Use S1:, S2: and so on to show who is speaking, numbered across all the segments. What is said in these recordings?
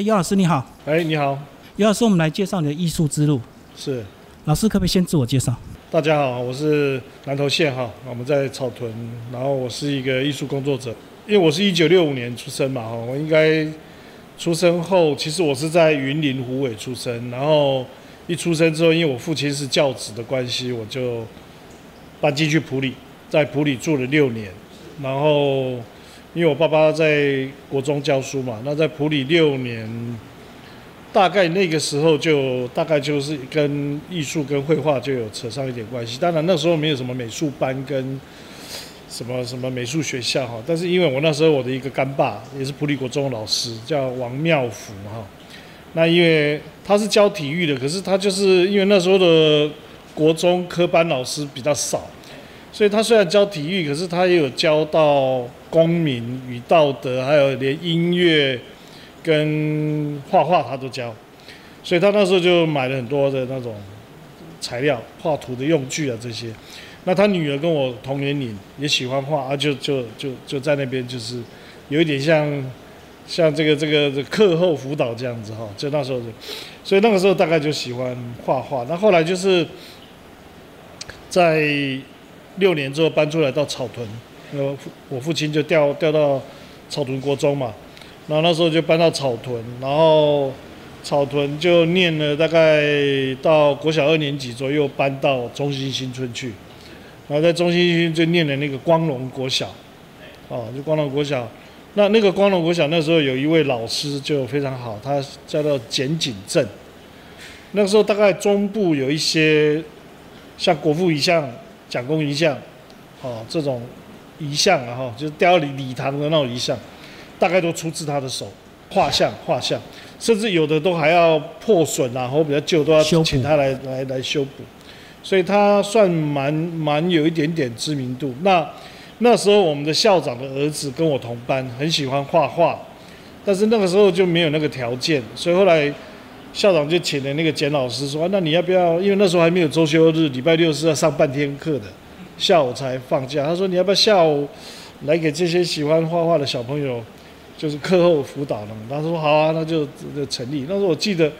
S1: 哎，尤老师你好，
S2: 哎，你好，
S1: 尤老师，我们来介绍你的艺术之路。
S2: 是，
S1: 老师可不可以先自我介绍？
S2: 大家好，我是南投县哈，我们在草屯，然后我是一个艺术工作者，因为我是一九六五年出生嘛哈，我应该出生后，其实我是在云林虎尾出生，然后一出生之后，因为我父亲是教职的关系，我就搬进去普里，在普里住了六年，然后因为我爸爸在国中教书嘛，那在普里六年。大概那个时候就大概就是跟艺术跟绘画就有扯上一点关系。当然那时候没有什么美术班跟什么什么美术学校哈，但是因为我那时候我的一个干爸也是普利国中的老师，叫王妙福哈。那因为他是教体育的，可是他就是因为那时候的国中科班老师比较少，所以他虽然教体育，可是他也有教到公民与道德，还有连音乐。跟画画他都教，所以他那时候就买了很多的那种材料、画图的用具啊这些。那他女儿跟我同年龄，也喜欢画啊，就就就就在那边，就是有一点像像这个这个课后辅导这样子哈。就那时候，所以那个时候大概就喜欢画画。那后来就是在六年之后搬出来到草屯，呃我父亲就调调到草屯国中嘛。然后那时候就搬到草屯，然后草屯就念了大概到国小二年级左右，搬到中心新村去。然后在中心新村就念了那个光荣国小，哦，就光荣国小。那那个光荣国小那时候有一位老师就非常好，他叫做简景正。那个时候大概中部有一些像国父遗像、蒋公遗像，哦，这种遗像啊，哈，就是雕礼礼堂的那种遗像。大概都出自他的手，画像、画像，甚至有的都还要破损啊，或比较旧，都要请他来来来修补，所以他算蛮蛮有一点点知名度。那那时候我们的校长的儿子跟我同班，很喜欢画画，但是那个时候就没有那个条件，所以后来校长就请了那个简老师说：“那你要不要？因为那时候还没有周休日，礼拜六是要上半天课的，下午才放假。他说你要不要下午来给这些喜欢画画的小朋友？”就是课后辅导的嘛，他说好啊，那就就成立。那时候我记得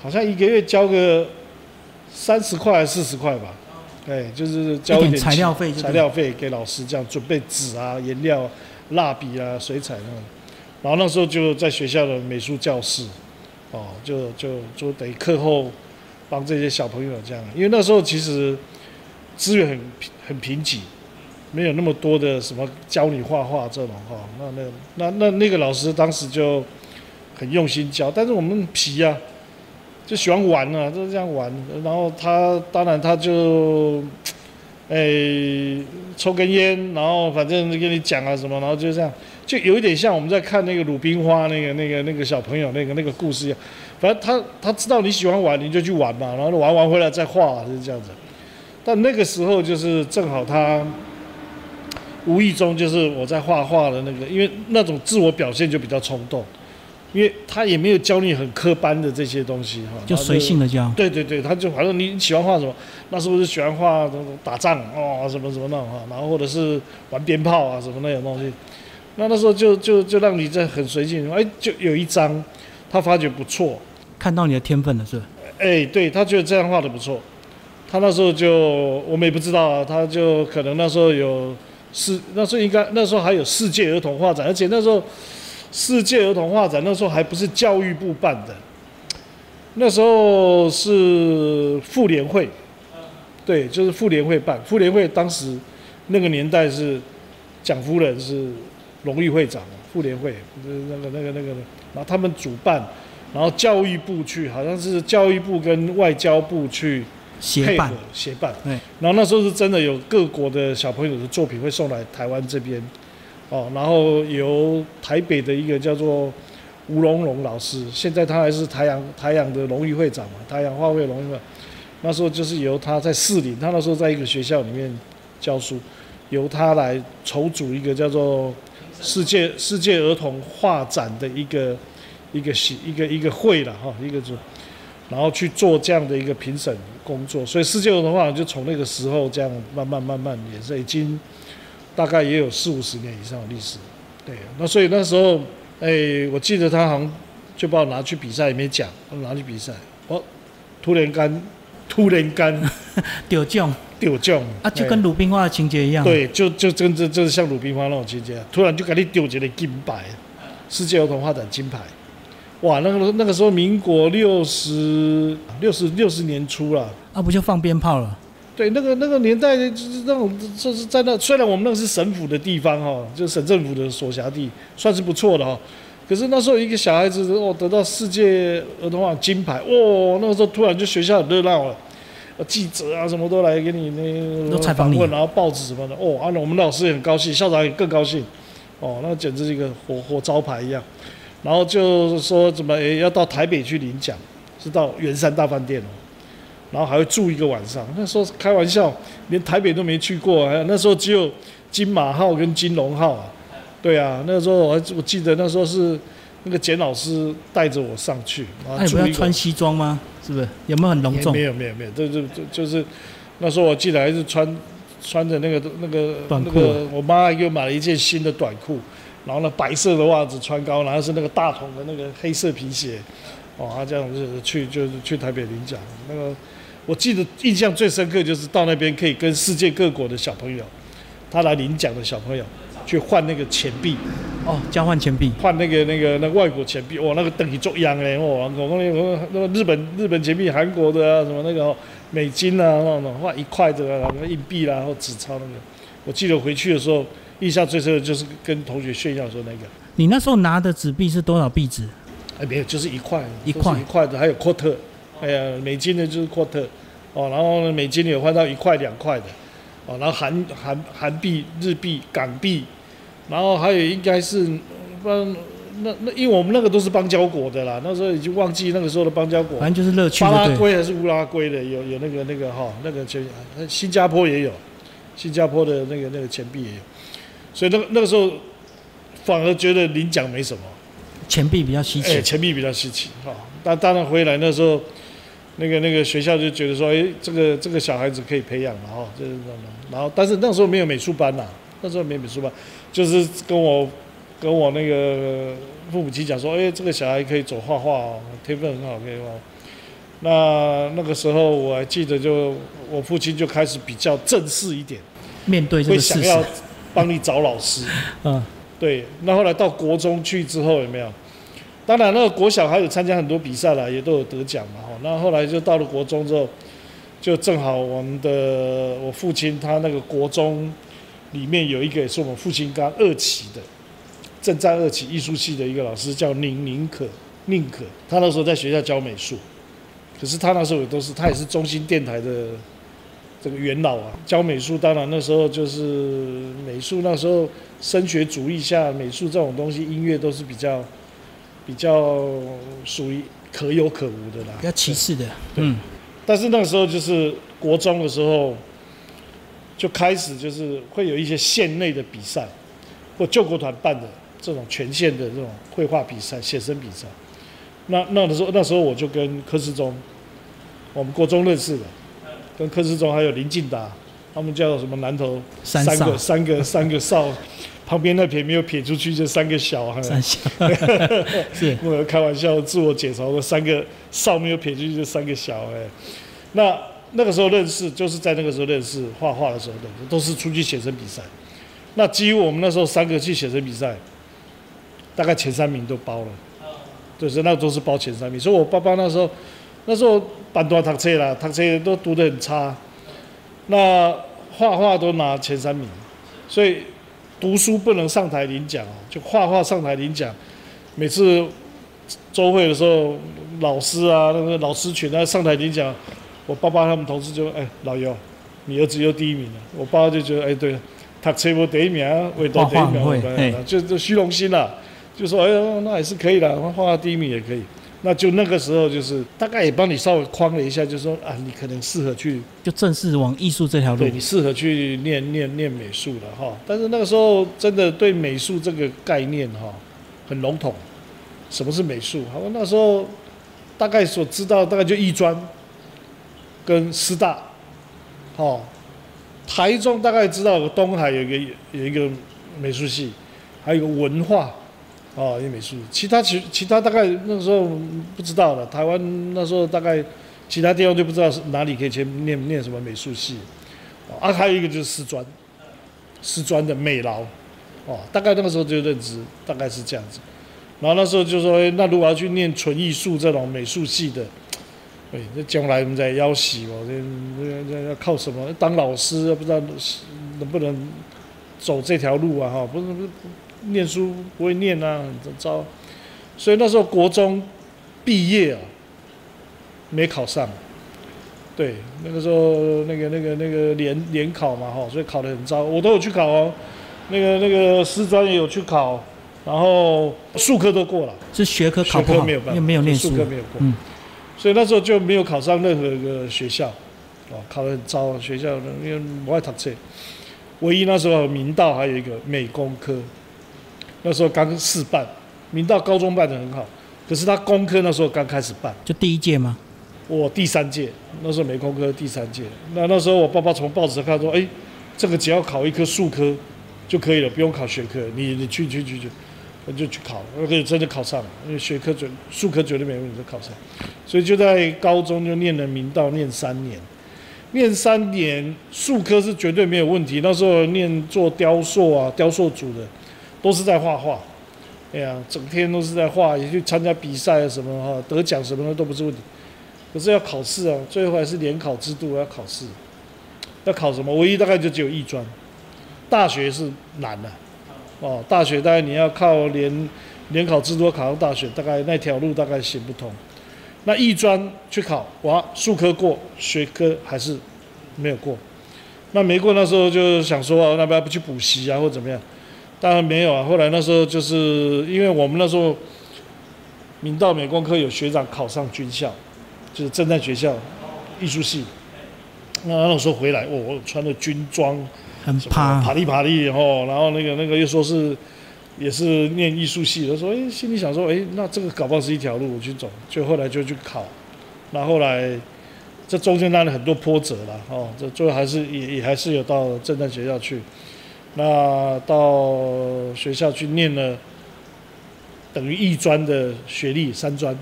S2: 好像一个月交个三十块还四十块吧，哎，就是交一点
S1: 材料费，
S2: 材料费给老师这样准备纸啊、颜料、蜡笔啊、水彩那种。然后那时候就在学校的美术教室，哦，就就就等于课后帮这些小朋友这样，因为那时候其实资源很很贫瘠。没有那么多的什么教你画画这种哈，那那那那那个老师当时就很用心教，但是我们皮啊就喜欢玩啊，就是这样玩。然后他当然他就诶抽根烟，然后反正跟你讲啊什么，然后就这样，就有一点像我们在看那个鲁冰花那个那个那个小朋友那个那个故事一样。反正他他知道你喜欢玩，你就去玩嘛，然后玩完回来再画，就是这样子。但那个时候就是正好他。无意中就是我在画画的那个，因为那种自我表现就比较冲动，因为他也没有教你很科班的这些东西哈，
S1: 就随性的教。
S2: 对对对，他就反正你喜欢画什么，那是不是喜欢画打仗哦什么什么那种哈，然后或者是玩鞭炮啊什么那种东西，那那时候就就就让你在很随性，哎，就有一张他发觉不错，
S1: 看到你的天分了是？
S2: 哎，对他觉得这样画的不错，他那时候就我们也不知道啊，他就可能那时候有。是那时候应该那时候还有世界儿童画展，而且那时候世界儿童画展那时候还不是教育部办的，那时候是妇联会，对，就是妇联会办。妇联会当时那个年代是蒋夫人是荣誉会长，妇联会那个那个那个，然后他们主办，然后教育部去，好像是教育部跟外交部去。
S1: 协办，
S2: 协办，对。然后那时候是真的有各国的小朋友的作品会送来台湾这边，哦，然后由台北的一个叫做吴龙龙老师，现在他还是台阳台阳的荣誉会长嘛，台阳画会荣誉会。那时候就是由他在士林，他那时候在一个学校里面教书，由他来筹组一个叫做世界世界儿童画展的一个一个喜一个一个会了哈，一个组。然后去做这样的一个评审工作，所以世界文化就从那个时候这样慢慢慢慢也是已经大概也有四五十年以上的历史，对。那所以那时候，哎，我记得他好像就把我拿去比赛，也没讲，拿去比赛，我突然干，突然干
S1: 丢奖
S2: 丢奖
S1: 啊，就跟鲁冰花的情节一样。
S2: 对，就就真这就是像鲁冰花那种情节，突然就给你丢一个金牌，世界儿童画展金牌。哇，那个那个时候，民国六十六十六十年初了，
S1: 啊，不就放鞭炮了？
S2: 对，那个那个年代就是那种，就是在那，虽然我们那个是省府的地方哈，就省政府的所辖地，算是不错的哈。可是那时候一个小孩子哦，得到世界儿童画金牌，哦，那个时候突然就学校很热闹了，记者啊什么都来给你那
S1: 采访
S2: 问，然后报纸什么的，哦，啊，我们老师也很高兴，校长也更高兴，哦，那简直是一个火火招牌一样。然后就说怎么诶要到台北去领奖，是到圆山大饭店哦，然后还会住一个晚上。那时候开玩笑，连台北都没去过，那时候只有金马号跟金龙号啊。对啊，那时候我我记得那时候是那个简老师带着我上去。
S1: 那你不要穿西装吗？是不是？有没有很隆重？
S2: 没有没有没有，就就就就是那时候我记得还是穿穿着那个那个那个，我妈又买了一件新的短裤。然后呢，白色的袜子穿高，然后是那个大桶的那个黑色皮鞋，哦，他这样子去就是去台北领奖。那个我记得印象最深刻就是到那边可以跟世界各国的小朋友，他来领奖的小朋友去换那个钱币，
S1: 哦，交换钱币，
S2: 换那个那个那外国钱币，哇，那个等于做样哎，哦，我跟你那个日本日本钱币、韩国的啊，什么那个美金啊，那种换一块的啊，什么硬币啦，或纸钞那个，我记得回去的时候。印象最深的就是跟同学炫耀说那个，
S1: 你那时候拿的纸币是多少币纸？
S2: 哎，没有，就是一块，
S1: 一块。
S2: 一块的，还有阔特，哎呀，美金的就是阔特，哦，然后呢，美金有换到一块两块的，哦，然后韩韩韩币、日币、港币，然后还有应该是，嗯那那因为我们那个都是邦交国的啦，那时候已经忘记那个时候的邦交国，
S1: 反正就是乐趣。
S2: 巴拉圭还是乌拉圭的，有有那个那个哈，那个钱新加坡也有，新加坡的那个那个钱币也有。所以那个那个时候，反而觉得领奖没什么，
S1: 钱币比较稀奇。
S2: 哎，钱币比较稀奇哈。但当然回来那时候，那个那个学校就觉得说，哎，这个这个小孩子可以培养了哈，就是这样然后，但是那时候没有美术班呐，那时候没美术班，就是跟我跟我那个父母亲讲说，哎，这个小孩可以走画画哦，天分很好，可以画。那那个时候我还记得，就我父亲就开始比较正式一点，
S1: 面对这个事实。
S2: 帮你找老师，嗯，对。那后来到国中去之后有没有？当然，那个国小还有参加很多比赛啦，也都有得奖嘛。哈，那后来就到了国中之后，就正好我们的我父亲他那个国中里面有一个也是我们父亲刚二期的正在二期艺术系的一个老师叫宁宁可宁可，他那时候在学校教美术，可是他那时候也都是他也是中心电台的。这个元老啊，教美术，当然那时候就是美术。那时候升学主义下，美术这种东西，音乐都是比较比较属于可有可无的啦，
S1: 比较歧视的。
S2: 嗯。但是那个时候就是国中的时候，就开始就是会有一些县内的比赛，或救国团办的这种全县的这种绘画比赛、写生比赛。那那的时候，那时候我就跟柯世忠，我们国中认识的。跟柯世忠还有林进达，他们叫什么南头
S1: 三
S2: 个三个三个少，旁边那撇没有撇出去，就三个小，
S1: 三小，是，
S2: 我开玩笑自我解嘲说三个少没有撇出去，就三个小，哎，那那个时候认识，就是在那个时候认识画画的时候的，都是出去写生比赛，那基于我们那时候三个去写生比赛，大概前三名都包了，就是那都是包前三名，所以我爸爸那时候。那时候半段读册啦，读册都读得很差，那画画都拿前三名，所以读书不能上台领奖哦，就画画上台领奖。每次周会的时候，老师啊，那个老师群啊上台领奖，我爸爸他们同事就哎老尤，你儿子又第一名了。我爸爸就觉得哎对，读册不第一名，为多第一名，就就虚荣心啦，就说哎呀那也是可以的，画画第一名也可以。那就那个时候，就是大概也帮你稍微框了一下，就说啊，你可能适合去，
S1: 就正式往艺术这条路。
S2: 对你适合去念念念美术了哈。但是那个时候真的对美术这个概念哈很笼统，什么是美术？好，那时候大概所知道大概就艺专跟师大，哦，台中大概知道东海有一个有一个美术系，还有个文化。哦，因为美术，其他其其他大概那时候不知道了。台湾那时候大概其他地方就不知道是哪里可以去念念什么美术系。啊，还有一个就是师专，师专的美劳，哦，大概那个时候就认知，大概是这样子。然后那时候就说，哎，那如果要去念纯艺术这种美术系的，哎，那将来我们在要挟哦，这这要靠什么当老师？不知道能不能走这条路啊？哈，不是不是。念书不会念啊，很糟？所以那时候国中毕业啊，没考上。对，那个时候那个那个那个联联考嘛，哈，所以考得很糟。我都有去考哦，那个那个师专也有去考，然后数科都过了。
S1: 是学科考不好，因为没有念书，
S2: 数科没有过。嗯。所以那时候就没有考上任何一个学校，哦，考得很糟。学校因为不爱读册，唯一那时候明道还有一个美工科。那时候刚试办，明道高中办的很好，可是他工科那时候刚开始办，
S1: 就第一届吗？
S2: 我第三届，那时候没工科第三届。那那时候我爸爸从报纸上看说，哎，这个只要考一科数科就可以了，不用考学科。你你去去去去，我就去考，而且真的考上了，因为学科准数科绝对没问题，就考上。所以就在高中就念了明道，念三年，念三年数科是绝对没有问题。那时候念做雕塑啊，雕塑组的。都是在画画，哎呀，整天都是在画，也去参加比赛啊什么哈，得奖什么的都不是问题。可是要考试啊，最后还是联考制度要考试，要考什么？唯一大概就只有艺专，大学是难的，哦，大学大概你要靠联联考制度考上大学，大概那条路大概行不通。那艺专去考，哇，数科过，学科还是没有过。那没过那时候就想说，那不要不去补习啊，或怎么样？当然没有啊！后来那时候就是因为我们那时候，明道美工科有学长考上军校，就是正在学校艺术系。那那时候回来，我我穿的军装，
S1: 很趴，
S2: 爬里爬里，然后然后那个那个又说是也是念艺术系，他说哎，心里想说哎，那这个搞不好是一条路我去走，就后来就去考。那后来这中间当然很多波折了哦，这最后还是也也还是有到正在学校去。那到学校去念了，等于艺专的学历，三专，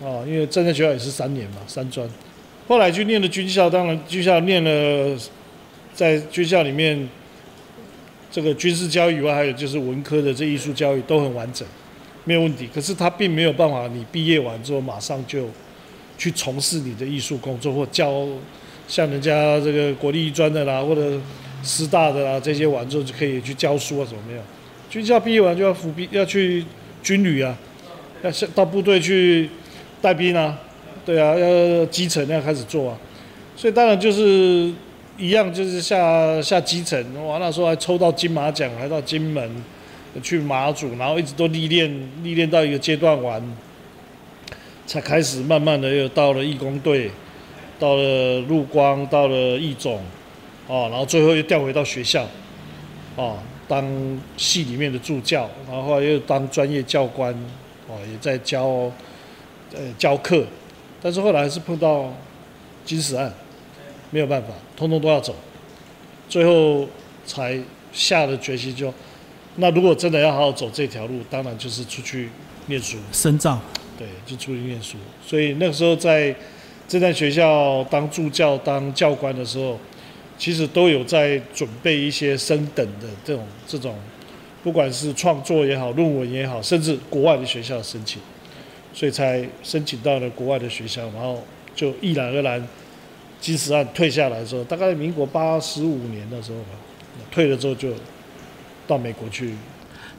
S2: 啊，因为正在学校也是三年嘛，三专。后来去念了军校，当然军校念了，在军校里面，这个军事教育以外，还有就是文科的这艺术教育都很完整，没有问题。可是他并没有办法，你毕业完之后马上就去从事你的艺术工作，或教像人家这个国立艺专的啦，或者。师大的啊，这些完之后就可以去教书啊，什么没有？军校毕业完就要服兵，要去军旅啊，要下到部队去带兵啊，对啊，要基层要开始做啊。所以当然就是一样，就是下下基层。我那时候还抽到金马奖，还到金门去马祖，然后一直都历练，历练到一个阶段完，才开始慢慢的又到了义工队，到了陆光，到了义总。哦，然后最后又调回到学校，哦，当系里面的助教，然后又当专业教官，哦，也在教，呃，教课，但是后来还是碰到金石案，没有办法，通通都要走，最后才下了决心，就那如果真的要好好走这条路，当然就是出去念书，
S1: 深造，
S2: 对，就出去念书。所以那个时候在这在学校当助教、当教官的时候。其实都有在准备一些升等的这种这种，不管是创作也好，论文也好，甚至国外的学校申请，所以才申请到了国外的学校，然后就毅然而然，金石案退下来的时候，大概民国八十五年的时候吧，退了之后就到美国去。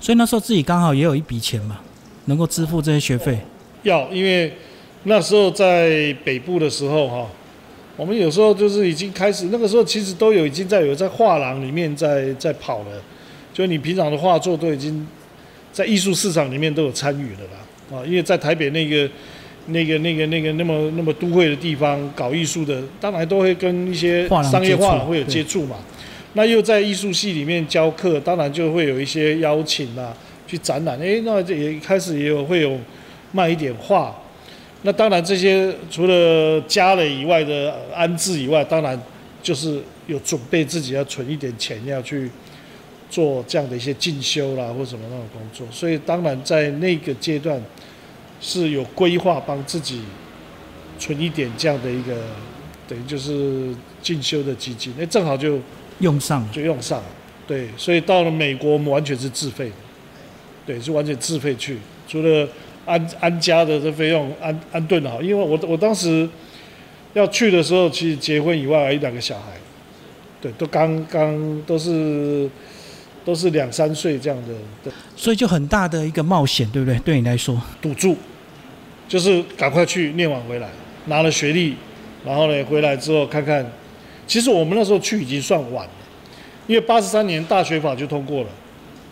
S1: 所以那时候自己刚好也有一笔钱嘛，能够支付这些学费。
S2: 要，因为那时候在北部的时候哈。我们有时候就是已经开始，那个时候其实都有已经在有在画廊里面在在跑了，就你平常的画作都已经在艺术市场里面都有参与了啦，啊，因为在台北那个那个那个那个那么那么都会的地方搞艺术的，当然都会跟一些商业画廊会有接触嘛，那又在艺术系里面教课，当然就会有一些邀请啦，去展览，哎，那这也开始也有会有卖一点画。那当然，这些除了家人以外的安置以外，当然就是有准备自己要存一点钱，要去做这样的一些进修啦，或什么那种工作。所以当然在那个阶段是有规划帮自己存一点这样的一个等于就是进修的基金，那正好就
S1: 用上
S2: 就用上了。对，所以到了美国，我们完全是自费的，对，是完全自费去，除了安安家的这费用，安安顿好，因为我我当时要去的时候，其实结婚以外还有两个小孩，对，都刚刚都是都是两三岁这样的。对。
S1: 所以就很大的一个冒险，对不对？对你来说，
S2: 赌注，就是赶快去念完回来，拿了学历，然后呢回来之后看看，其实我们那时候去已经算晚了，因为八十三年大学法就通过了，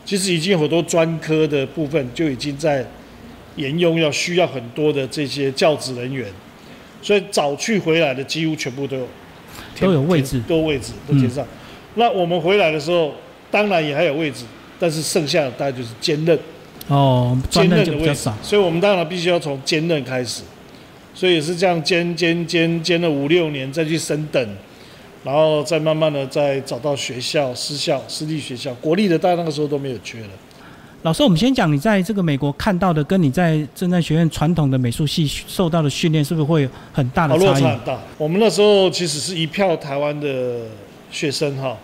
S2: 其实已经有很多专科的部分就已经在沿用要需要很多的这些教职人员，所以早去回来的几乎全部都有。
S1: 都有位置。
S2: 都有位置都填上。那我们回来的时候，当然也还有位置，但是剩下的大概就是兼任。
S1: 哦，
S2: 兼任的位置。所以我们当然必须要从兼任开始，所以也是这样兼兼兼兼了五六年，再去升等，然后再慢慢的再找到学校、私校、私立学校，国立的大概那个时候都没有缺了。
S1: 老师，我们先讲你在这个美国看到的，跟你在正在学院传统的美术系受到的训练，是不是会有很大的
S2: 哦，落
S1: 差异？
S2: 差很大。我们那时候其实是一票台湾的学生哈，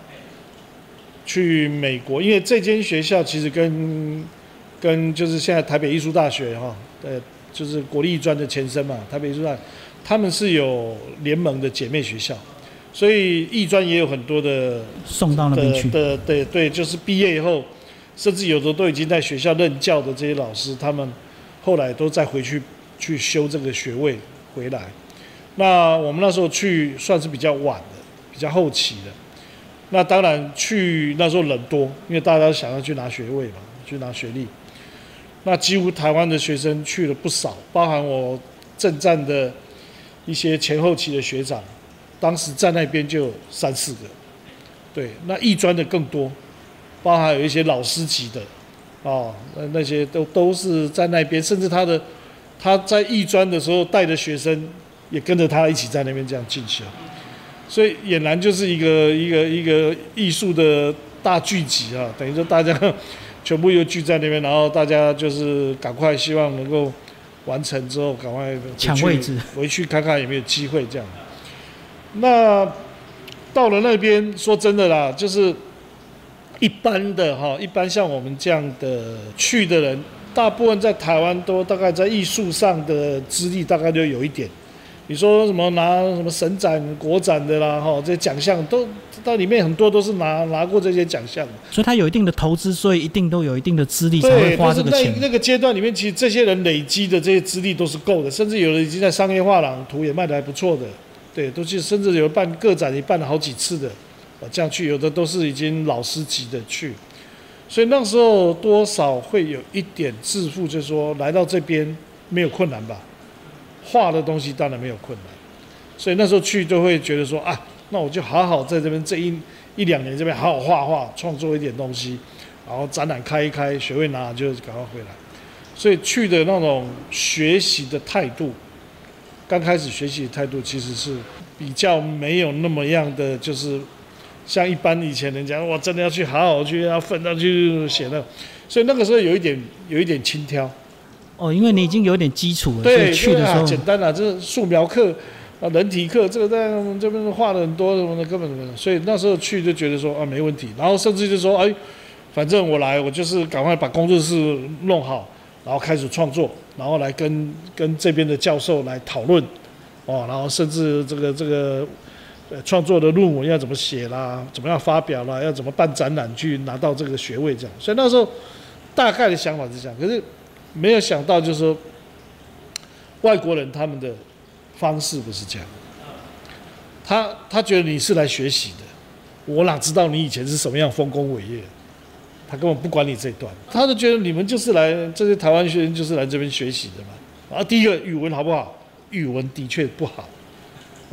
S2: 去美国，因为这间学校其实跟跟就是现在台北艺术大学哈，呃，就是国立艺专的前身嘛，台北艺术大学，他们是有联盟的姐妹学校，所以艺专也有很多的
S1: 送到那边去，
S2: 的的对对，就是毕业以后，甚至有的都已经在学校任教的这些老师，他们后来都再回去去修这个学位回来。那我们那时候去算是比较晚的，比较后期的。那当然去那时候人多，因为大家想要去拿学位嘛，去拿学历。那几乎台湾的学生去了不少，包含我正站的一些前后期的学长，当时在那边就有三四个。对，那艺专的更多，包含有一些老师级的，哦，那那些都都是在那边，甚至他的他在艺专的时候带的学生也跟着他一起在那边这样进修，所以俨然就是一个一个一个艺术的大聚集啊，等于说大家全部又聚在那边，然后大家就是赶快希望能够完成之后，赶快
S1: 抢位置，
S2: 回去看看有没有机会这样。那到了那边，说真的啦，就是一般的哈，一般像我们这样的去的人，大部分在台湾都大概在艺术上的资历大概就有一点。你说什么拿什么省展、国展的啦，哈，这些奖项都到里面很多都是拿拿过这些奖项的。
S1: 所以他有一定的投资，所以一定都有一定的资历才会花这个钱。
S2: 那个阶段里面，其实这些人累积的这些资历都是够的，甚至有的已经在商业画廊图也卖得还不错的，对，都去，甚至有办个展也办了好几次的，这样去，有的都是已经老师级的去，所以那时候多少会有一点自负，就是说来到这边没有困难吧，画的东西当然没有困难，所以那时候去就会觉得说啊，那我就好好在这边这一一两年这边好好画画，创作一点东西。然后展览开一开，学位拿就赶快回来。所以去的那种学习的态度，刚开始学习的态度其实是比较没有那么样的，就是像一般以前人家，我真的要去好好去要奋斗去写那，所以那个时候有一点有一点轻佻。
S1: 哦，因为你已经有点基础了，
S2: 对，
S1: 去的时候
S2: 简单了啊，这素描课啊，人体课，这个在我们这边画的很多什么的，根本没有。所以那时候去就觉得说啊没问题，然后甚至就说哎，反正我来，我就是赶快把工作室弄好，然后开始创作，然后来跟跟这边的教授来讨论，哦，然后甚至这个这个。创作的论文要怎么写啦，怎么样发表啦，要怎么办展览去拿到这个学位这样。所以那时候大概的想法是这样，可是没有想到就是说外国人他们的方式不是这样，他他觉得你是来学习的，我哪知道你以前是什么样丰功伟业，他根本不管你这一段，他就觉得你们就是来这些台湾学生就是来这边学习的嘛。啊，第一个语文好不好？语文的确不好，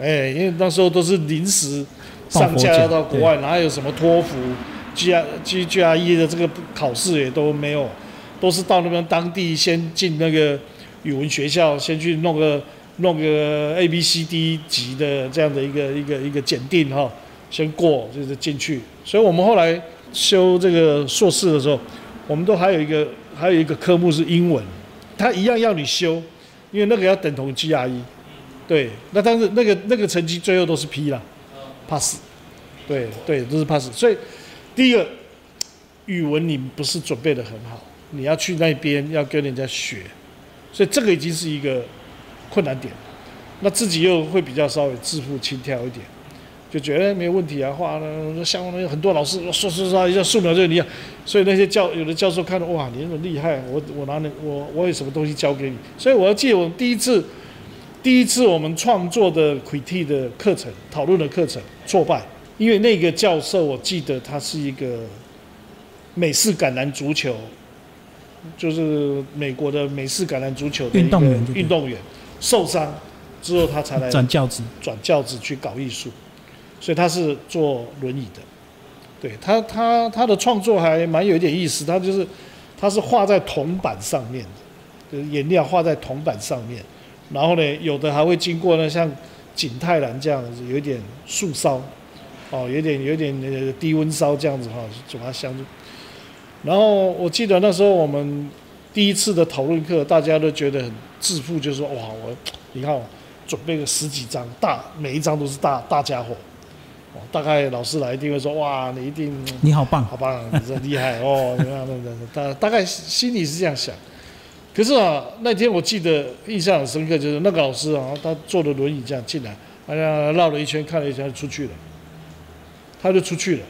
S2: 哎，因为那时候都是临时上架要到国外，哪有什么托福、G R G G R E 的这个考试也都没有，都是到那边当地先进那个语文学校，先去弄个弄个 A B C D 级的这样的一个一个一个检定哈，先过就是进去。所以我们后来修这个硕士的时候，我们都还有一个还有一个科目是英文，他一样要你修，因为那个要等同 GRE。对，那但是那个那个成绩最后都是 P 啦，pass。对对，都是 pass。所以第一个语文你不是准备的很好，你要去那边要跟人家学，所以这个已经是一个困难点。那自己又会比较稍微自负轻佻一点，就觉得没有问题啊。画呢，像我们很多老师说说说一下素描就厉害，所以那些教有的教授看到哇，你那么厉害，我我拿你我我有什么东西教给你？所以我要记得我第一次第一次我们创作的 critique 的课程讨论的课程挫败，因为那个教授我记得他是一个美式橄榄足球，就是美国的美式橄榄足球的
S1: 运动员
S2: 运动员受伤。之后他才来
S1: 转教职，
S2: 转教职去搞艺术，所以他是坐轮椅的。对他，他他的创作还蛮有一点意思，他就是他是画在铜板上面的，就是颜料画在铜板上面，然后呢，有的还会经过呢像景泰蓝这样子，有一点树烧，哦，有点有点呃低温烧这样子哈，煮它香。然后我记得那时候我们第一次的讨论课，大家都觉得很自负，就说哇，我你看我。准备个十几张大，每一张都是大大家伙，哦，大概老师来一定会说，哇，你一定
S1: 你好棒，
S2: 好棒，你真厉害哦，怎么样？大大概心里是这样想。可是啊，那天我记得印象很深刻，就是那个老师啊，他坐着轮椅这样进来，哎呀绕了一圈，看了一圈就出去了，他就出去了。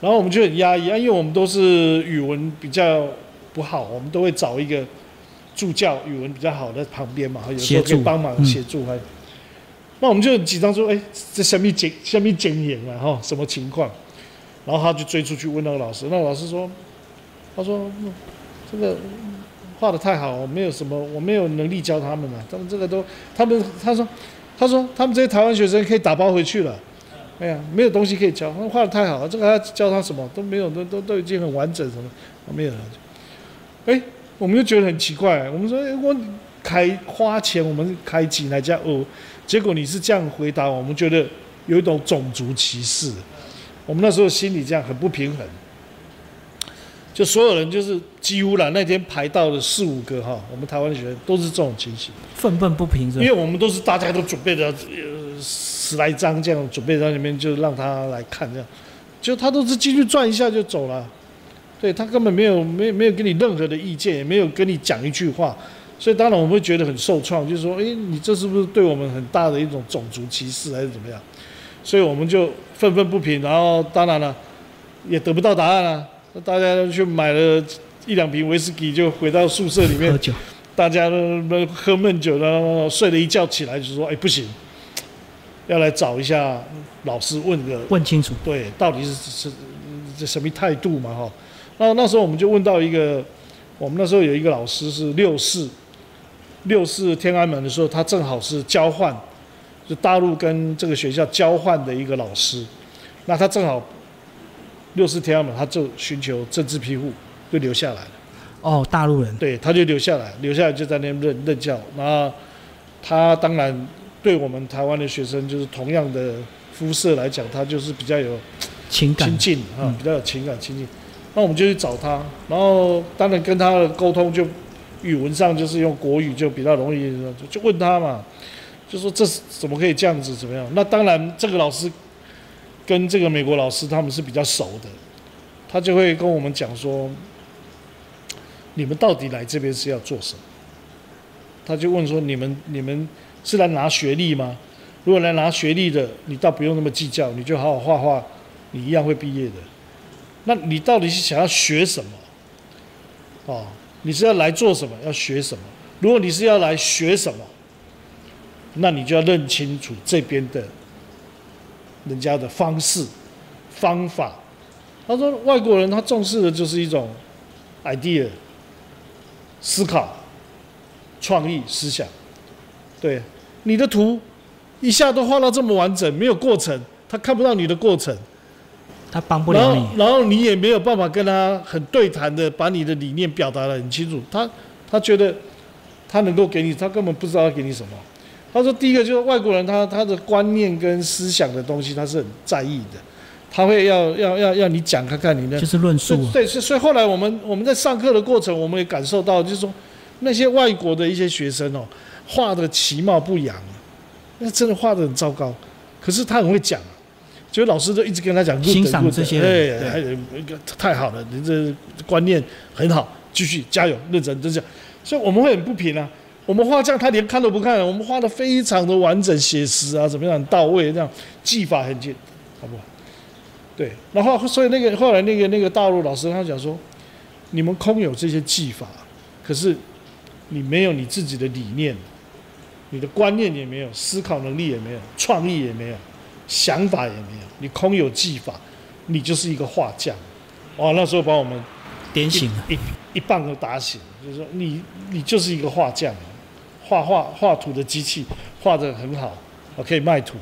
S2: 然后我们就很压抑啊，因为我们都是语文比较不好，我们都会找一个。助教语文比较好的旁边嘛，有时候可以帮忙协助。还，那我们就紧张说：“哎，这什么经什么经验啊？哈，什么情况？”然后他就追出去问那个老师。那个老师说：“他说这个画的太好，我没有什么，我没有能力教他们了。他们这个都，他们他说他说他们这些台湾学生可以打包回去了。哎呀，没有东西可以教，他画的太好了，这个要教他什么都没有，都都都已经很完整什么，没有了。哎。”我们就觉得很奇怪，我们说我开花钱，我们开几来家哦，结果你是这样回答，我们觉得有一种种族歧视。我们那时候心里这样很不平衡，就所有人就是几乎了那天排到了四五个哈，我们台湾的学生都是这种情形，
S1: 愤愤不平。
S2: 因为我们都是大家都准备的呃十来张这样准备在里面，就让他来看这样，就他都是进去转一下就走了。对他根本没有没没有给你任何的意见，也没有跟你讲一句话，所以当然我们会觉得很受创，就是说，哎，你这是不是对我们很大的一种种族歧视还是怎么样？所以我们就愤愤不平，然后当然了，也得不到答案了，大家都去买了一两瓶威士忌，就回到宿舍里面
S1: 喝酒，
S2: 大家都喝闷酒，然后睡了一觉起来就说，哎，不行，要来找一下老师问个
S1: 问清楚，
S2: 对，到底是是这什么态度嘛？哈。那那时候我们就问到一个，我们那时候有一个老师是六四，六四天安门的时候，他正好是交换，就大陆跟这个学校交换的一个老师，那他正好六四天安门，他就寻求政治庇护，就留下来了。
S1: 哦，大陆人。
S2: 对，他就留下来，留下来就在那边任任教。然后他当然对我们台湾的学生，就是同样的肤色来讲，他就是比较有
S1: 情感
S2: 亲近啊，比较有情感亲近。那我们就去找他，然后当然跟他的沟通就语文上就是用国语就比较容易，就问他嘛，就说这是怎么可以这样子怎么样？那当然这个老师跟这个美国老师他们是比较熟的，他就会跟我们讲说，你们到底来这边是要做什么？他就问说，你们你们是来拿学历吗？如果来拿学历的，你倒不用那么计较，你就好好画画，你一样会毕业的。那你到底是想要学什么？哦，你是要来做什么？要学什么？如果你是要来学什么，那你就要认清楚这边的人家的方式、方法。他说，外国人他重视的就是一种 idea 思考、创意思想。对，你的图一下都画到这么完整，没有过程，他看不到你的过程。
S1: 他帮不了你，
S2: 然后你也没有办法跟他很对谈的把你的理念表达的很清楚。他他觉得他能够给你，他根本不知道要给你什么。他说第一个就是外国人，他他的观念跟思想的东西他是很在意的。他会要要要要你讲看看你的
S1: 就是论述啊，
S2: 对，所以所以后来我们我们在上课的过程，我们也感受到，就是说那些外国的一些学生哦，画的其貌不扬，那真的画的很糟糕。可是他很会讲，就老师都一直跟他讲，
S1: 欣赏这些人
S2: 哎，太好了，你这观念很好，继续加油，认真，就这样。所以我们会很不平啊。我们画匠，他连看都不看，我们画的非常的完整写实啊，怎么样到位，这样技法很精，好不好？对，然后所以那个后来那个那个大陆老师他讲说，你们空有这些技法，可是你没有你自己的理念，你的观念也没有，思考能力也没有，创意也没有，想法也没有，你空有技法，你就是一个画匠。哇，那时候把我们
S1: 点醒了，
S2: 一一棒都打醒，就是说你你就是一个画匠，画画画图的机器，画的很好，我可以卖图，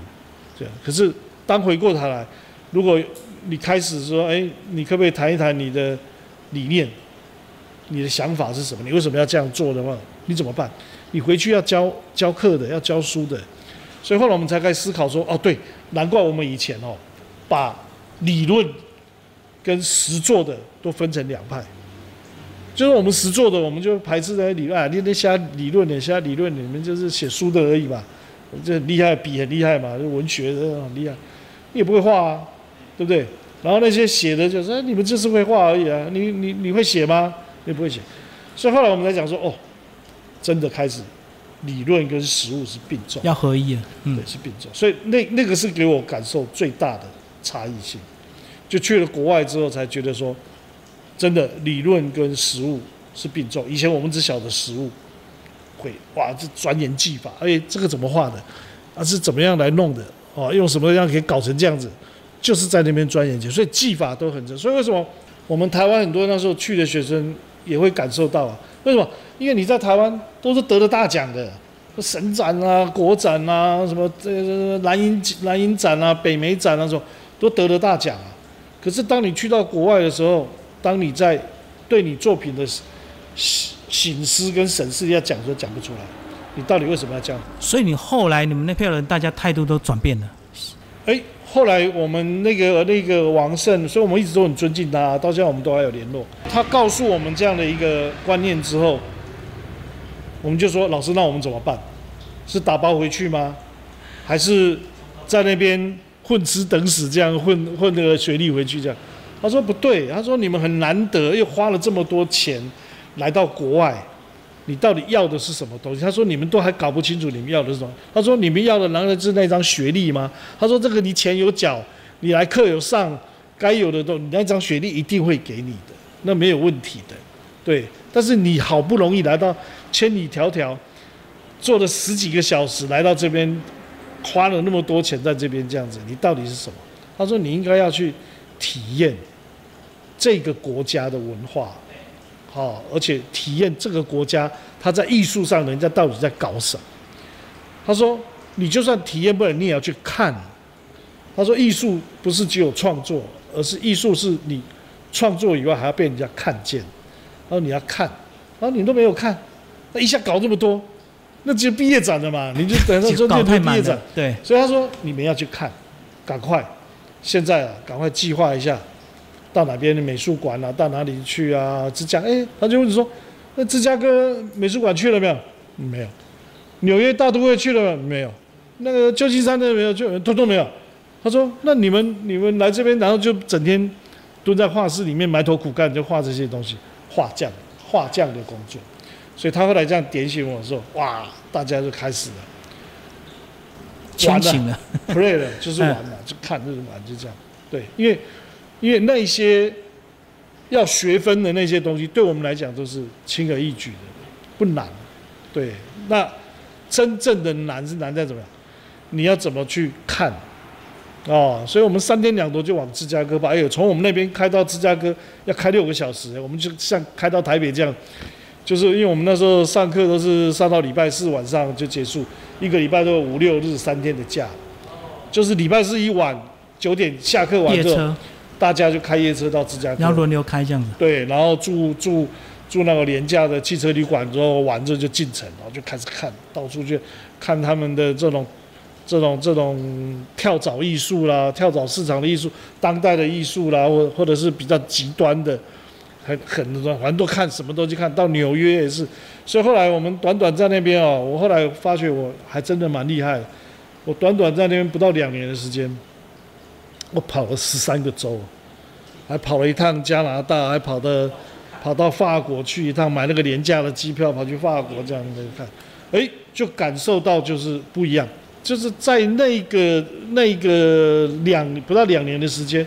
S2: 这样。可是当回过头来，如果你开始说，哎，你可不可以谈一谈你的理念？你的想法是什么？你为什么要这样做的话，你怎么办？你回去要教教课的，要教书的。所以后来我们才开始思考说，哦，对，难怪我们以前哦，把理论跟实做的都分成两派。就是我们实做的，我们就排斥在理论，你那瞎理论，的瞎理论，你们就是写书的而已嘛。这很厉害，笔很厉害嘛，文学的很厉害，你也不会画啊。对不对？然后那些写的就说你们就是会画而已啊，你你你会写吗？你不会写。所以后来我们才讲说，哦，真的开始理论跟实物是并重，
S1: 要合一啊，
S2: 对，是并重。所以那那个是给我感受最大的差异性。就去了国外之后，才觉得说，真的理论跟实物是并重。以前我们只晓得实物，会哇，这钻研技法，哎，这个怎么画的？啊，是怎么样来弄的？哦，用什么样可以搞成这样子？就是在那边钻研去，所以技法都很正。所以为什么我们台湾很多那时候去的学生也会感受到啊？为什么？因为你在台湾都是得了大奖的，省展啊、国展啊、什么这个蓝银蓝银展啊、北美展啊，什么都得了大奖啊。可是当你去到国外的时候，当你在对你作品的醒思跟审视要讲，都讲不出来。你到底为什么要这样？
S1: 所以你后来你们那票人，大家态度都转变了。
S2: 哎。后来我们那个那个王胜，所以我们一直都很尊敬他，到现在我们都还有联络。他告诉我们这样的一个观念之后，我们就说：“老师，那我们怎么办？是打包回去吗？还是在那边混吃等死，这样混混那个学历回去？”这样，他说：“不对，他说你们很难得，又花了这么多钱来到国外。”你到底要的是什么东西？他说你们都还搞不清楚你们要的是什么。他说你们要的难道是那张学历吗？他说这个你钱有缴，你来课有上，该有的都，你那张学历一定会给你的，那没有问题的，对。但是你好不容易来到千里迢迢，坐了十几个小时来到这边，花了那么多钱在这边这样子，你到底是什么？他说你应该要去体验这个国家的文化。好，而且体验这个国家，他在艺术上人家到底在搞什么？他说，你就算体验不了，你也要去看。他说，艺术不是只有创作，而是艺术是你创作以外还要被人家看见。然后你要看，然后你都没有看，那一下搞这么多，那只有毕业展了嘛？你就等到 说
S1: 天
S2: 毕业展，
S1: 对。
S2: 所以他说，你们要去看，赶快，现在啊，赶快计划一下。到哪边的美术馆啊？到哪里去啊？芝加哎，他就问说：“那芝加哥美术馆去了没有？没有。纽约大都会去了没有？那个旧金山的没有，就通通没有。”他说：“那你们你们来这边，然后就整天蹲在画室里面埋头苦干，就画这些东西，画匠画匠的工作。”所以他后来这样点醒我说：“哇，大家就开始了，
S1: 清醒了，
S2: play 了，就是玩了，就看就是玩，就这样。对，因为。”因为那些要学分的那些东西，对我们来讲都是轻而易举的，不难。对，那真正的难是难在怎么样？你要怎么去看？哦，所以我们三天两头就往芝加哥吧。哎呦，从我们那边开到芝加哥要开六个小时，我们就像开到台北这样，就是因为我们那时候上课都是上到礼拜四晚上就结束，一个礼拜都有五六日三天的假，就是礼拜四一晚九点下课完之后。大家就开夜车到芝加哥，
S1: 要轮流开这样子。
S2: 对，然后住住住那个廉价的汽车旅馆之后，玩之后就进城，然后就开始看到处去看他们的这种这种这种跳蚤艺术啦，跳蚤市场的艺术，当代的艺术啦，或或者是比较极端的，很很多，反正都看，什么都去看到纽约也是。所以后来我们短短在那边哦，我后来发觉我还真的蛮厉害。我短短在那边不到两年的时间，我跑了十三个州，还跑了一趟加拿大，还跑的跑到法国去一趟，买那个廉价的机票跑去法国这样子看，哎，就感受到就是不一样。就是在那个那个两不到两年的时间，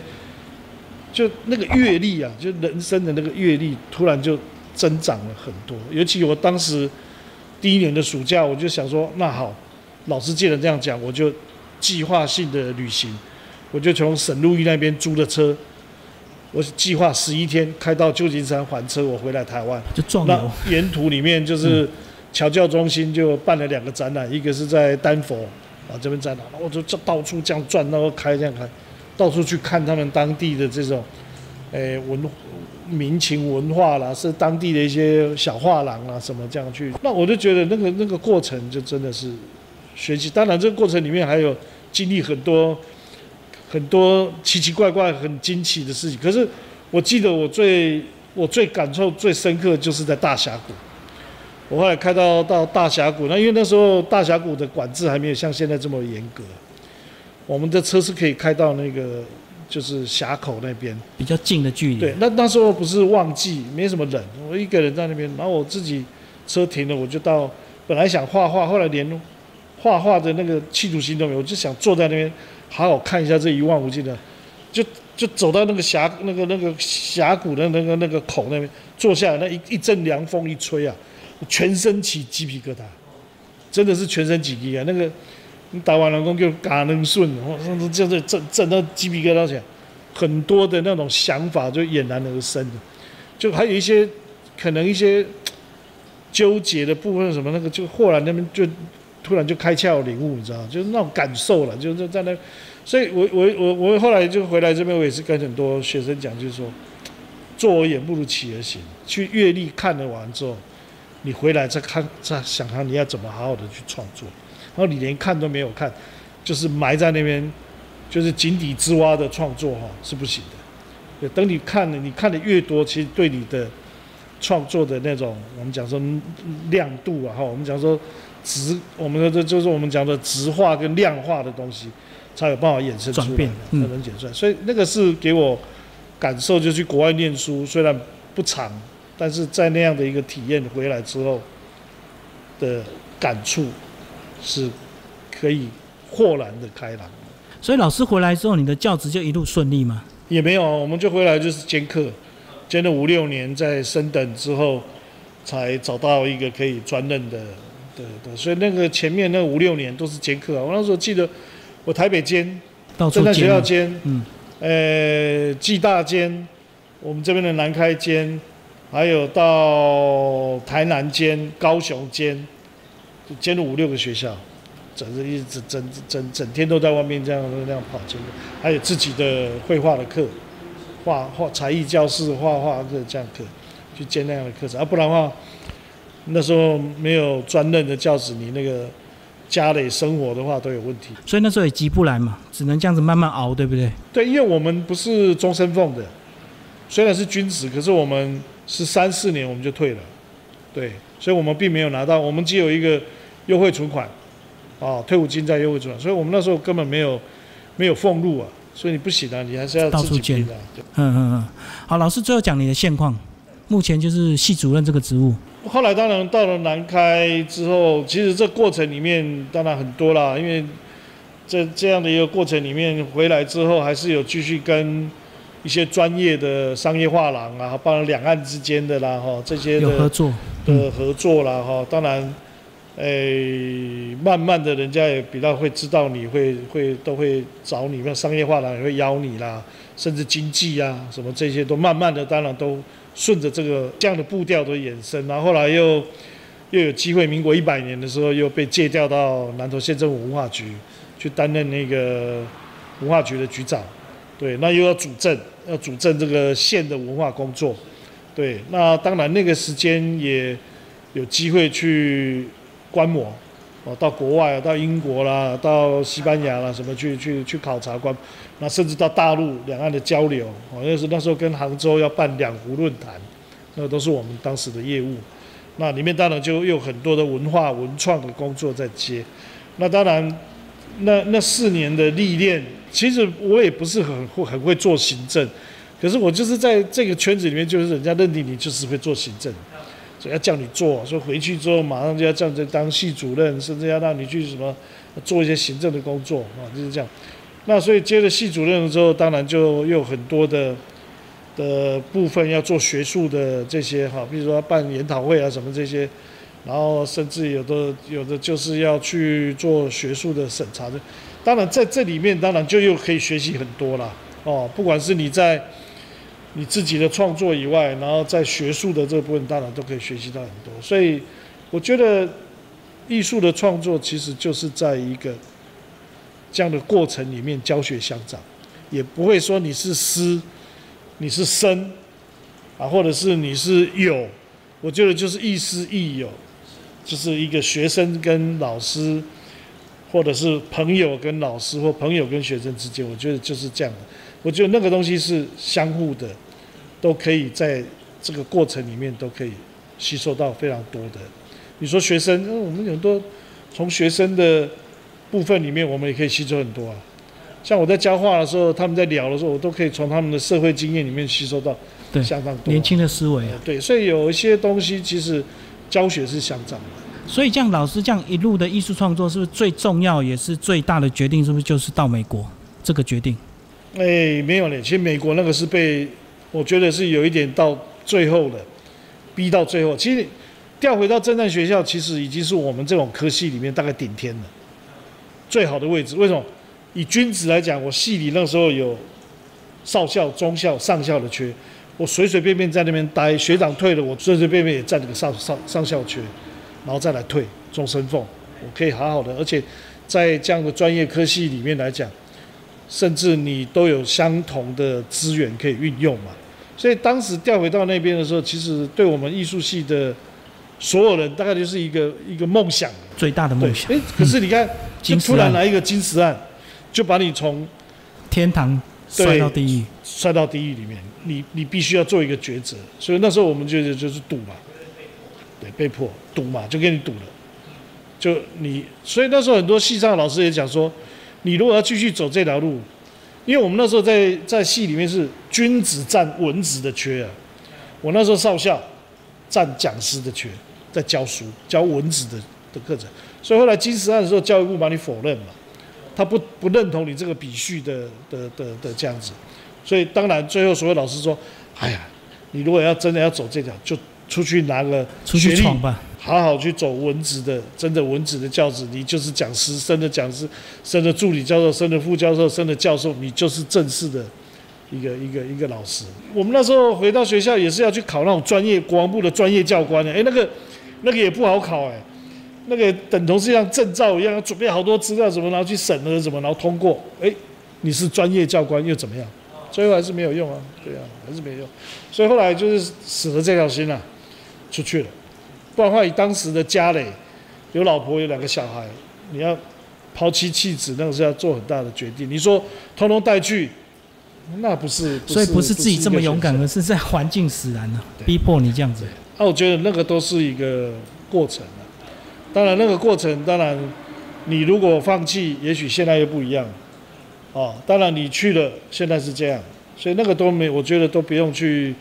S2: 就那个阅历啊，就人生的那个阅历突然就增长了很多。尤其我当时第一年的暑假，我就想说，那好，老师既然这样讲，我就计划性的旅行，我就从省路易那边租的车，我计划十一天开到旧金山还车，我回来台湾。
S1: 就撞
S2: 了沿途里面就是侨教中心就办了两个展览，一个是在丹佛。啊，这边展览？我就这到处这样转，然后开这样开，到处去看他们当地的这种，诶文民情文化啦，是当地的一些小画廊啊什么这样去。那我就觉得那个那个过程就真的是学习。当然，这个过程里面还有经历很多很多奇奇怪怪、很惊奇的事情。可是我记得我最我最感受最深刻，就是在大峡谷。我后来开到到大峡谷，那因为那时候大峡谷的管制还没有像现在这么严格，我们的车是可以开到那个就是峡口那边
S1: 比较近的距离。
S2: 对，那那时候不是旺季，没什么人，我一个人在那边，然后我自己车停了，我就到本来想画画，后来连画画的那个企图心都没有，我就想坐在那边好好看一下这一望无际的，就就走到那个峡那个那个峡谷的那个那个口那边坐下来，那一一阵凉风一吹啊。全身起鸡皮疙瘩，真的是全身起鸡啊！那个你打完了工就嘎能顺，我甚至就是整整到鸡皮疙瘩起来，很多的那种想法就俨然而生的，就还有一些可能一些纠结的部分什么那个，就豁然那边就突然就开窍领悟，你知道就是那种感受了，就是在那，所以我我我我后来就回来这边，我也是跟很多学生讲，就是说，坐而言不如起而行，去阅历看了完之后。你回来再看，再想看你要怎么好好的去创作，然后你连看都没有看，就是埋在那边，就是井底之蛙的创作哈是不行的。对，等你看了，你看的越多，其实对你的创作的那种我们讲说亮度啊哈，我们讲说直，我们的这就是我们讲的直化跟量化的东西，才有办法衍生出来，才能解出来。所以那个是给我感受，就去国外念书，虽然不长。但是在那样的一个体验回来之后的感触，是可以豁然的开朗。
S1: 所以老师回来之后，你的教职就一路顺利吗？
S2: 也没有，我们就回来就是兼课，兼了五六年，在升等之后才找到一个可以专任的的的。所以那个前面那五六年都是兼课啊。我那时候记得，我台北兼，
S1: 正
S2: 在学校兼，嗯，呃，暨大兼，我们这边的南开兼。还有到台南兼、高雄兼，就兼了五六个学校，整日一直整整整天都在外面这样那样跑兼还有自己的绘画的课，画画才艺教室画画课这样课，去兼那样的课程。啊，不然的话，那时候没有专任的教职，你那个家里生活的话都有问题。
S1: 所以那时候也急不来嘛，只能这样子慢慢熬，对不对？
S2: 对，因为我们不是终身俸的，虽然是军职，可是我们。是三四年我们就退了，对，所以我们并没有拿到，我们只有一个优惠存款，啊，退伍金在优惠存款，所以我们那时候根本没有没有俸禄啊，所以你不行啊，你还是要
S1: 到处兼的。嗯嗯嗯，好，老师最后讲你的现况，目前就是系主任这个职务。
S2: 后来当然到了南开之后，其实这过程里面当然很多啦，因为这这样的一个过程里面回来之后，还是有继续跟。一些专业的商业画廊啊，包括两岸之间的啦，哈，这些的
S1: 合作
S2: 的合作啦，哈，当然，诶，慢慢的人家也比较会知道你会会都会找你，那商业画廊也会邀你啦，甚至经济啊什么这些都慢慢的，当然都顺着这个这样的步调都延伸，然后后来又又有机会，民国一百年的时候又被借调到南投县政府文化局去担任那个文化局的局长。对，那又要主政，要主政这个县的文化工作。对，那当然那个时间也有机会去观摩，哦，到国外啊，到英国啦，到西班牙啦，什么去去去考察观，那甚至到大陆两岸的交流，哦，那是那时候跟杭州要办两湖论坛，那都是我们当时的业务。那里面当然就有很多的文化文创的工作在接。那当然，那那四年的历练，其实我也不是很会很会做行政，可是我就是在这个圈子里面，就是人家认定你就是会做行政。所以要叫你做，说回去之后马上就要叫你当系主任，甚至要让你去什么做一些行政的工作啊，就是这样。那所以接了系主任之后，当然就又很多的的部分要做学术的这些哈，比如说办研讨会啊什么这些，然后甚至有的有的就是要去做学术的审查的。当然在这里面，当然就又可以学习很多了哦，不管是你在。你自己的创作以外，然后在学术的这部分，当然都可以学习到很多。所以，我觉得艺术的创作其实就是在一个这样的过程里面教学相长，也不会说你是师，你是生，啊，或者是你是友。我觉得就是亦师亦友，就是一个学生跟老师，或者是朋友跟老师，或朋友跟学生之间，我觉得就是这样的。我觉得那个东西是相互的，都可以在这个过程里面都可以吸收到非常多的。你说学生，我们很多从学生的部分里面，我们也可以吸收很多啊。像我在教画的时候，他们在聊的时候，我都可以从他们的社会经验里面吸收到相当多
S1: 年轻的思维啊。
S2: 对，所以有一些东西其实教学是相长的。
S1: 所以这样老师这样一路的艺术创作，是不是最重要也是最大的决定？是不是就是到美国这个决定？
S2: 哎，没有嘞。其实美国那个是被，我觉得是有一点到最后了，逼到最后。其实调回到侦探学校，其实已经是我们这种科系里面大概顶天了，最好的位置。为什么？以君子来讲，我系里那时候有少校、中校、上校的缺，我随随便便在那边待，学长退了，我随随便便也占这个上上上校缺，然后再来退终身俸，我可以好好的。而且在这样的专业科系里面来讲。甚至你都有相同的资源可以运用嘛？所以当时调回到那边的时候，其实对我们艺术系的所有人，大概就是一个一个梦想，
S1: 最大的梦想。
S2: 哎，可是你看，就突然来一个金石案，就把你从
S1: 天堂摔到地狱，
S2: 摔到地狱里面，你你必须要做一个抉择。所以那时候我们觉得就是赌嘛，对，被迫赌嘛，就跟你赌了。就你，所以那时候很多系上的老师也讲说。你如果要继续走这条路，因为我们那时候在在系里面是君子占文职的缺啊，我那时候少校占讲师的缺，在教书教文职的的课程，所以后来金石案的时候，教育部把你否认嘛，他不不认同你这个比序的的的的这样子，所以当然最后所有老师说，哎呀，你如果要真的要走这条，就出去拿个
S1: 出去闯吧。
S2: 好好去走文职的，真的文职的教职，你就是讲师，升的讲师，升的助理教授，升的副教授，升的教授，你就是正式的一个一个一个老师。我们那时候回到学校也是要去考那种专业国防部的专业教官的，哎，那个那个也不好考哎，那个等同是像证照一样，要准备好多资料什么，然后去审核什么，然后通过，哎，你是专业教官又怎么样？最后还是没有用啊，对啊，还是没用。所以后来就是死了这条心了，出去了。不然的话，以当时的家累，有老婆有两个小孩，你要抛妻弃子，那个是要做很大的决定。你说通通带去，那不是，
S1: 所以不是自己这么勇敢，而是在环境使然呢，逼迫你这样子。
S2: 那我觉得那个都是一个过程当然，那个过程，当然你如果放弃，也许现在又不一样。哦，当然你去了，现在是这样，所以那个都没，我觉得都不用去。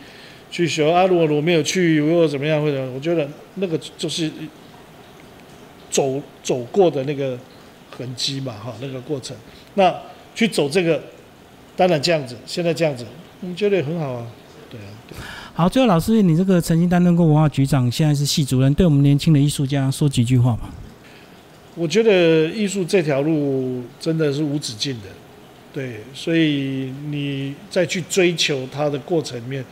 S2: 去学啊！如果我没有去，如果怎么样或者，我觉得那个就是走走过的那个痕迹嘛，哈，那个过程。那去走这个，当然这样子，现在这样子，我们觉得也很好啊，对啊。
S1: 好，最后老师，你这个曾经担任过文化局长，现在是系主任，对我们年轻的艺术家说几句话吧。
S2: 我觉得艺术这条路真的是无止境的，对，所以你再去追求它的过程里面。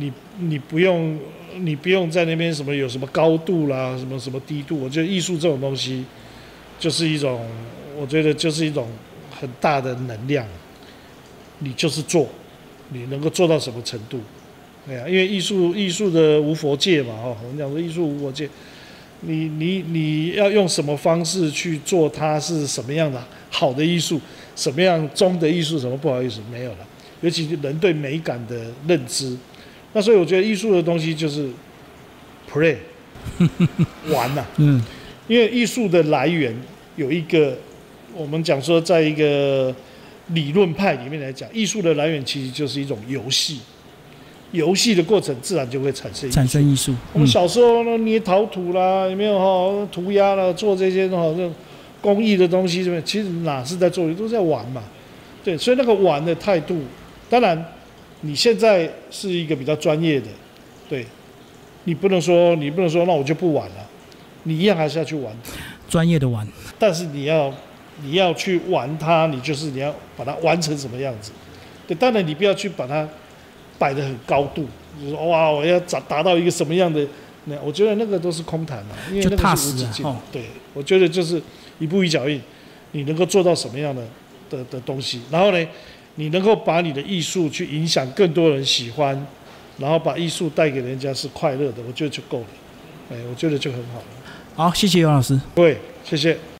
S2: 你你不用，你不用在那边什么有什么高度啦，什么什么低度。我觉得艺术这种东西，就是一种，我觉得就是一种很大的能量。你就是做，你能够做到什么程度？哎呀，因为艺术艺术的无佛界嘛，哈，我们讲说艺术无佛界，你你你要用什么方式去做它是什么样的好的艺术，什么样中的艺术，什么不好意思没有了。尤其是人对美感的认知，那所以我觉得艺术的东西就是 play 玩呐、
S1: 嗯
S2: 因为艺术的来源有一个，我们讲说，在一个理论派里面来讲，艺术的来源其实就是一种游戏，游戏的过程自然就会产生
S1: 产生艺术，嗯
S2: 我们小时候呢，捏陶土啦，有没有哈？涂鸦啦，做这些哈，这种工艺的东西，什么？其实哪是在做，都在玩嘛。对，所以那个玩的态度，当然你现在是一个比较专业的，对，你不能说你不能说那我就不玩了，你一样还是要去玩，
S1: 专业的玩，
S2: 但是你要你要去玩它，你就是你要把它玩成什么样子。对，当然你不要去把它摆得很高度，就是说哇，我要达达到一个什么样的，那我觉得那个都是空谈啊，因为
S1: 踏
S2: 那个是无止境。对，我觉得就是一步一脚印，你能够做到什么样的的的东西，然后呢，你能够把你的艺术去影响更多人喜欢，然后把艺术带给人家是快乐的，我觉得就够了。哎，我觉得就很好了。
S1: 好，谢谢尤老师。
S2: 各位，谢谢。